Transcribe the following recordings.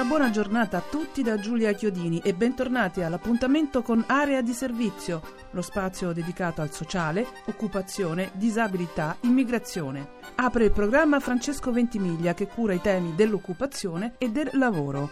Una buona giornata a tutti da Giulia Chiodini e bentornati all'appuntamento con Area di Servizio, lo spazio dedicato al sociale, occupazione, disabilità, immigrazione. Apre il programma Francesco Ventimiglia che cura i temi dell'occupazione e del lavoro.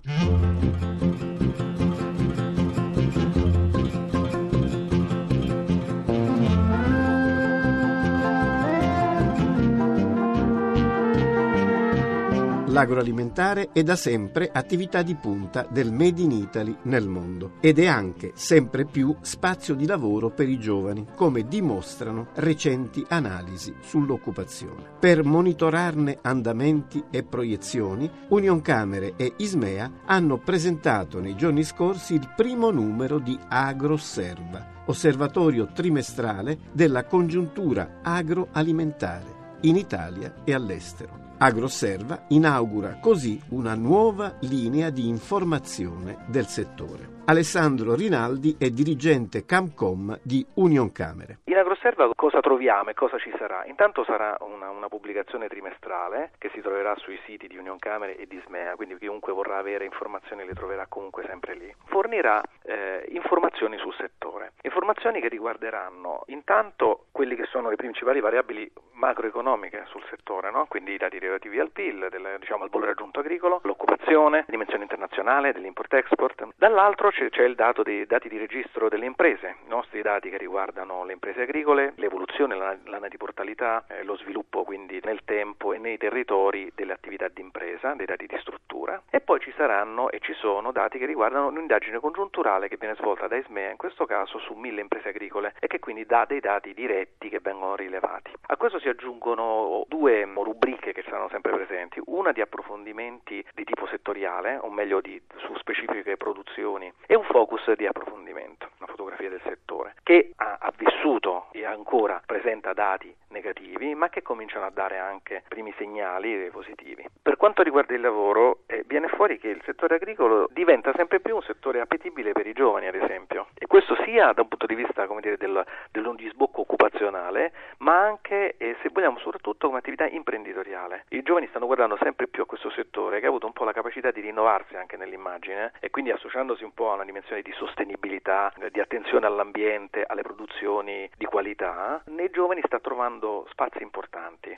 L'agroalimentare è da sempre attività di punta del Made in Italy nel mondo ed è anche sempre più spazio di lavoro per i giovani, come dimostrano recenti analisi sull'occupazione. Per monitorarne andamenti e proiezioni, Union Camere e Ismea hanno presentato nei giorni scorsi il primo numero di AgroServa, osservatorio trimestrale della congiuntura agroalimentare in Italia e all'estero. AgroServa inaugura così una nuova linea di informazione del settore. Alessandro Rinaldi è dirigente Camcom di Union Camere. In AgroServa cosa troviamo e cosa ci sarà? Intanto sarà una, una, pubblicazione trimestrale che si troverà sui siti di Union Camere e di Smea, quindi chiunque vorrà avere informazioni le troverà comunque sempre lì. Fornirà eh, informazioni sul settore, informazioni che riguarderanno intanto quelli che sono le principali variabili macroeconomiche sul settore, no? quindi i dati relativi al PIL, del, diciamo, al valore aggiunto agricolo, l'occupazione, dimensione internazionale dell'import-export. Dall'altro c'è, c'è il dato dei dati di registro delle imprese, i nostri dati che riguardano le imprese agricole, l'evoluzione, la, la natiportalità, eh, lo sviluppo quindi nel tempo e nei territori delle attività di impresa, dei dati di struttura e poi ci saranno e ci sono dati che riguardano un'indagine congiunturale che viene svolta da Ismea in questo caso su mille imprese agricole e che quindi dà dei dati diretti che vengono rilevati. A questo si aggiungono due rubriche che saranno sempre presenti, una di approfondimenti di tipo settoriale, o meglio di, su specifiche produzioni e un focus di approfondimento, una fotografia del settore, che ha, ha vissuto e ancora presenta dati negativi, ma che cominciano a dare anche primi segnali positivi. Per quanto riguarda il lavoro, eh, viene fuori che il settore agricolo diventa sempre più un settore appetibile per i giovani, ad esempio, e questo sia da un punto di vista dire, del, dello sbocco occupazionale, ma anche, e se vogliamo, soprattutto come attività imprenditoriale. I giovani stanno guardando sempre più a questo settore che ha avuto un po' la capacità di rinnovarsi anche nell'immagine e quindi associandosi un po' a una dimensione di sostenibilità, di attenzione all'ambiente, alle produzioni di qualità, nei giovani sta trovando spazi importanti.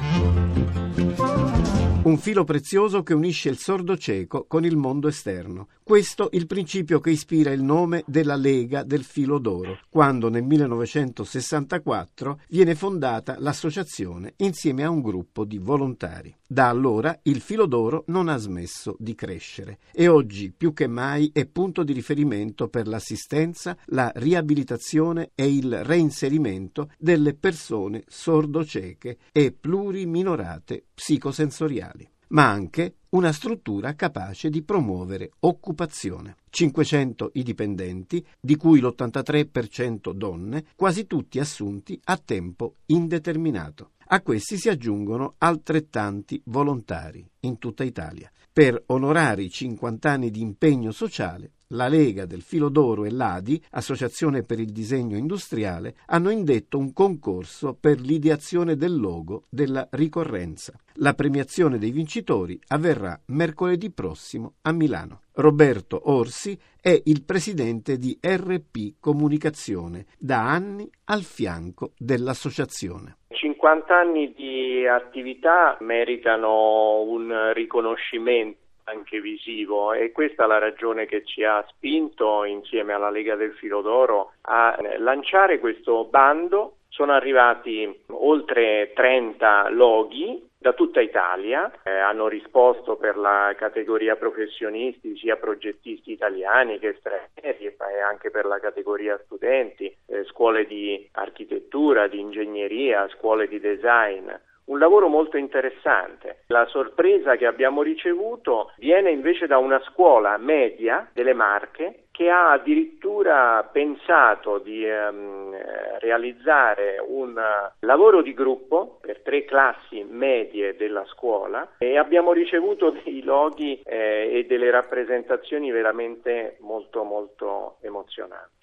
Un filo prezioso che unisce il sordo cieco con il mondo esterno. Questo il principio che ispira il nome della Lega del Filo d'Oro, quando nel 1964 viene fondata l'associazione insieme a un gruppo di volontari. Da allora il Filo d'Oro non ha smesso di crescere e oggi più che mai è punto di riferimento per l'assistenza, la riabilitazione e il reinserimento delle persone sordo-cieche e pluriminorate psicosensoriali ma anche una struttura capace di promuovere occupazione. 500 i dipendenti, di cui l'83% donne, quasi tutti assunti a tempo indeterminato. A questi si aggiungono altrettanti volontari in tutta Italia. Per onorare i 50 anni di impegno sociale, la Lega del Filo d'Oro e l'ADI, Associazione per il Disegno Industriale, hanno indetto un concorso per l'ideazione del logo della ricorrenza. La premiazione dei vincitori avverrà mercoledì prossimo a Milano. Roberto Orsi è il presidente di RP Comunicazione, da anni al fianco dell'associazione. 50 anni di attività meritano un riconoscimento anche visivo e questa è la ragione che ci ha spinto insieme alla Lega del Filo d'Oro a lanciare questo bando. Sono arrivati oltre 30 loghi da tutta Italia, eh, hanno risposto per la categoria professionisti sia progettisti italiani che stranieri e anche per la categoria studenti, eh, scuole di architettura, di ingegneria, scuole di design, un lavoro molto interessante. La sorpresa che abbiamo ricevuto viene invece da una scuola media delle Marche che ha addirittura pensato di ehm, realizzare un lavoro di gruppo per tre classi medie della scuola e abbiamo ricevuto dei loghi eh, e delle rappresentazioni veramente molto molto emozionanti.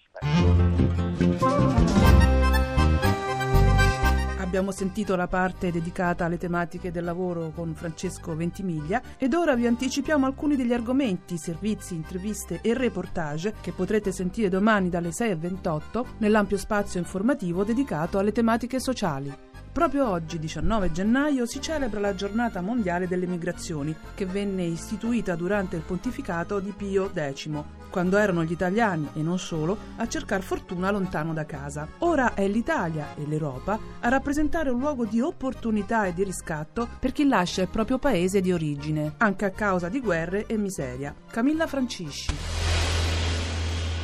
Abbiamo sentito la parte dedicata alle tematiche del lavoro con Francesco Ventimiglia ed ora vi anticipiamo alcuni degli argomenti, servizi, interviste e reportage che potrete sentire domani dalle 6.28 nell'ampio spazio informativo dedicato alle tematiche sociali. Proprio oggi, 19 gennaio, si celebra la giornata mondiale delle migrazioni, che venne istituita durante il pontificato di Pio X, quando erano gli italiani, e non solo, a cercare fortuna lontano da casa. Ora è l'Italia e l'Europa a rappresentare un luogo di opportunità e di riscatto per chi lascia il proprio paese di origine, anche a causa di guerre e miseria. Camilla Francisci.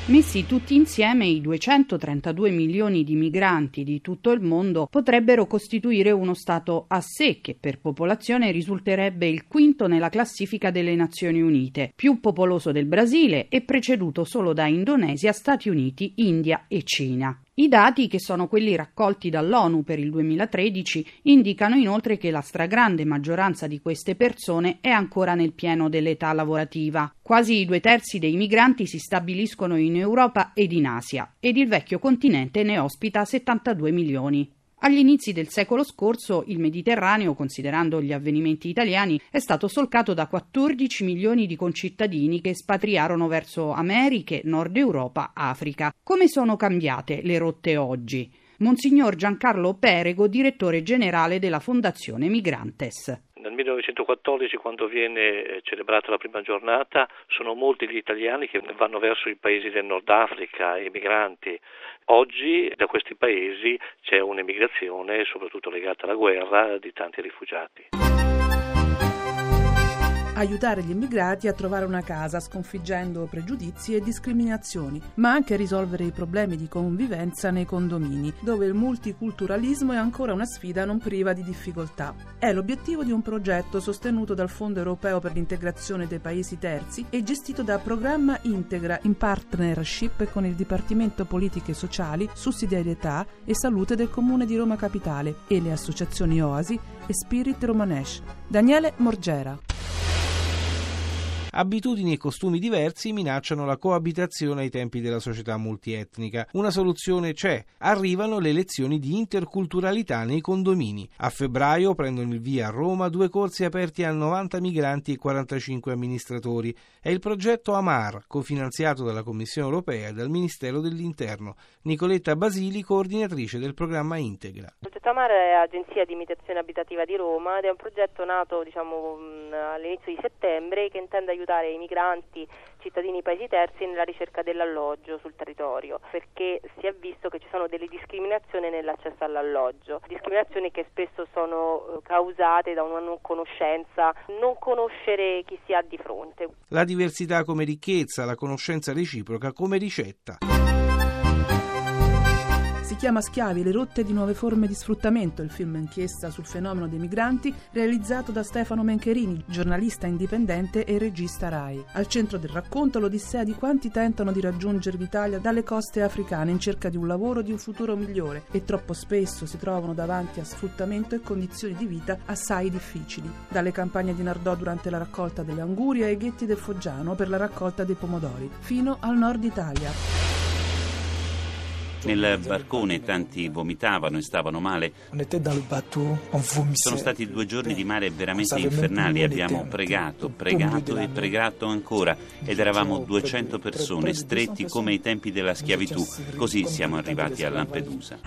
Messi tutti insieme, i 232 milioni di migranti di tutto il mondo potrebbero costituire uno Stato a sé che per popolazione risulterebbe il quinto nella classifica delle Nazioni Unite, più popoloso del Brasile e preceduto solo da Indonesia, Stati Uniti, India e Cina. I dati, che sono quelli raccolti dall'ONU per il 2013, indicano inoltre che la stragrande maggioranza di queste persone è ancora nel pieno dell'età lavorativa. Quasi i due terzi dei migranti si stabiliscono in Europa ed in Asia, ed il vecchio continente ne ospita 72 milioni. Agli inizi del secolo scorso il Mediterraneo, considerando gli avvenimenti italiani, è stato solcato da 14 milioni di concittadini che espatriarono verso Americhe, Nord Europa, Africa. Come sono cambiate le rotte oggi? Monsignor Giancarlo Perego, direttore generale della Fondazione Migrantes. Nel 1914, quando viene eh, celebrata la prima giornata, sono molti gli italiani che vanno verso i paesi del Nord Africa, i migranti. Oggi da questi paesi c'è un'emigrazione, soprattutto legata alla guerra, di tanti rifugiati aiutare gli immigrati a trovare una casa sconfiggendo pregiudizi e discriminazioni, ma anche risolvere i problemi di convivenza nei condomini, dove il multiculturalismo è ancora una sfida non priva di difficoltà. È l'obiettivo di un progetto sostenuto dal Fondo europeo per l'integrazione dei paesi terzi e gestito da Programma Integra in partnership con il Dipartimento Politiche Sociali, Sussidiarietà e Salute del Comune di Roma Capitale e le associazioni Oasi e Spirit Romanesh. Daniele Morgera. Abitudini e costumi diversi minacciano la coabitazione ai tempi della società multietnica. Una soluzione c'è. Arrivano le lezioni di interculturalità nei condomini. A febbraio prendono il via a Roma due corsi aperti a 90 migranti e 45 amministratori. È il progetto Amar, cofinanziato dalla Commissione europea e dal Ministero dell'Interno. Nicoletta Basili, coordinatrice del programma Integra. Il progetto Amar è agenzia di imitazione abitativa di Roma ed è un progetto nato diciamo, all'inizio di settembre che intende aiutare aiutare i migranti, cittadini di paesi terzi nella ricerca dell'alloggio sul territorio, perché si è visto che ci sono delle discriminazioni nell'accesso all'alloggio, discriminazioni che spesso sono eh, causate da una non conoscenza, non conoscere chi si ha di fronte. La diversità come ricchezza, la conoscenza reciproca come ricetta. Chiama Schiavi, le rotte di nuove forme di sfruttamento, il film inchiesta sul fenomeno dei migranti, realizzato da Stefano Mencherini, giornalista indipendente e regista RAI. Al centro del racconto l'odissea di quanti tentano di raggiungere l'Italia dalle coste africane in cerca di un lavoro e di un futuro migliore e troppo spesso si trovano davanti a sfruttamento e condizioni di vita assai difficili. Dalle campagne di Nardò durante la raccolta delle angurie ai ghetti del Foggiano per la raccolta dei pomodori, fino al nord Italia. Nel barcone tanti vomitavano e stavano male. Sono stati due giorni di mare veramente infernali. Abbiamo pregato, pregato e pregato ancora ed eravamo 200 persone, stretti come ai tempi della schiavitù. Così siamo arrivati a Lampedusa.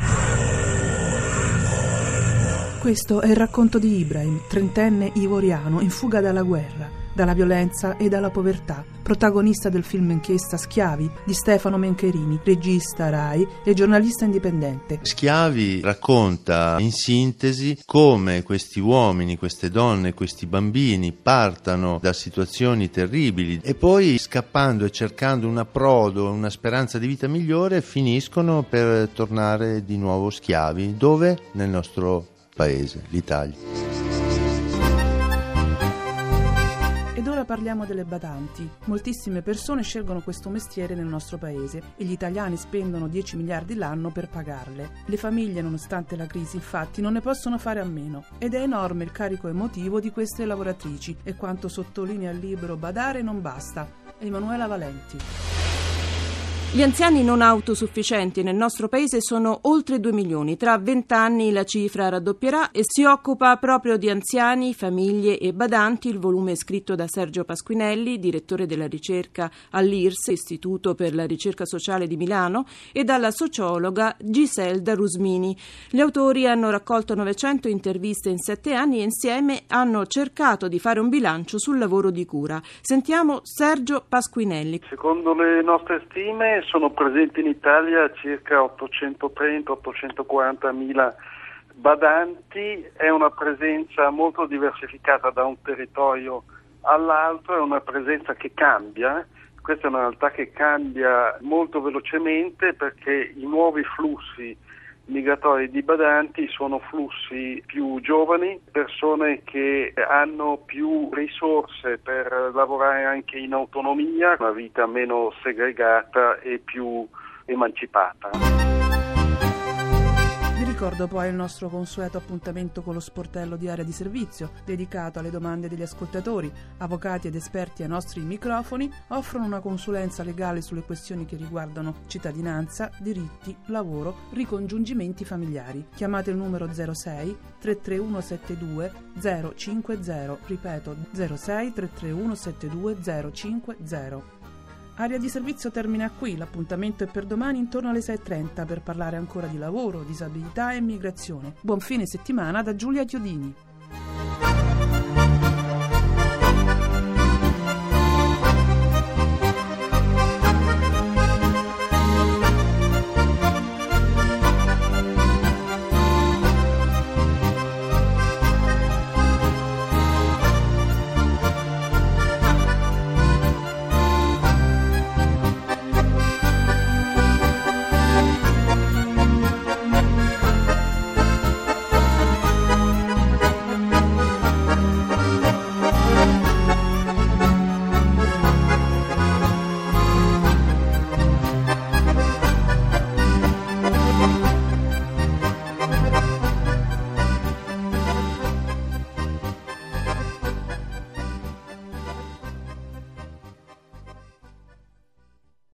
Questo è il racconto di Ibrahim, trentenne ivoriano in fuga dalla guerra dalla violenza e dalla povertà, protagonista del film inchiesta Schiavi di Stefano Mencherini, regista RAI e giornalista indipendente. Schiavi racconta in sintesi come questi uomini, queste donne, questi bambini partano da situazioni terribili e poi scappando e cercando un approdo, una speranza di vita migliore, finiscono per tornare di nuovo schiavi. Dove? Nel nostro paese, l'Italia. Parliamo delle badanti. Moltissime persone scelgono questo mestiere nel nostro paese e gli italiani spendono 10 miliardi l'anno per pagarle. Le famiglie, nonostante la crisi, infatti, non ne possono fare a meno. Ed è enorme il carico emotivo di queste lavoratrici e quanto sottolinea il libro Badare non basta. Emanuela Valenti. Gli anziani non autosufficienti nel nostro paese sono oltre 2 milioni. Tra 20 anni la cifra raddoppierà e si occupa proprio di anziani, famiglie e badanti. Il volume è scritto da Sergio Pasquinelli, direttore della ricerca all'IRS, Istituto per la ricerca sociale di Milano, e dalla sociologa Giselda Rusmini. Gli autori hanno raccolto 900 interviste in 7 anni e insieme hanno cercato di fare un bilancio sul lavoro di cura. Sentiamo Sergio Pasquinelli. Secondo le nostre stime sono presenti in Italia circa 830-840 mila badanti, è una presenza molto diversificata da un territorio all'altro, è una presenza che cambia, questa è una realtà che cambia molto velocemente perché i nuovi flussi migratori di badanti sono flussi più giovani, persone che hanno più risorse per lavorare anche in autonomia, una vita meno segregata e più emancipata ricordo poi il nostro consueto appuntamento con lo sportello di area di servizio, dedicato alle domande degli ascoltatori. Avvocati ed esperti ai nostri microfoni offrono una consulenza legale sulle questioni che riguardano cittadinanza, diritti, lavoro, ricongiungimenti familiari. Chiamate il numero 06 33172 050, ripeto 06 33172 050. Area di servizio termina qui, l'appuntamento è per domani intorno alle 6.30 per parlare ancora di lavoro, disabilità e immigrazione. Buon fine settimana da Giulia Chiodini.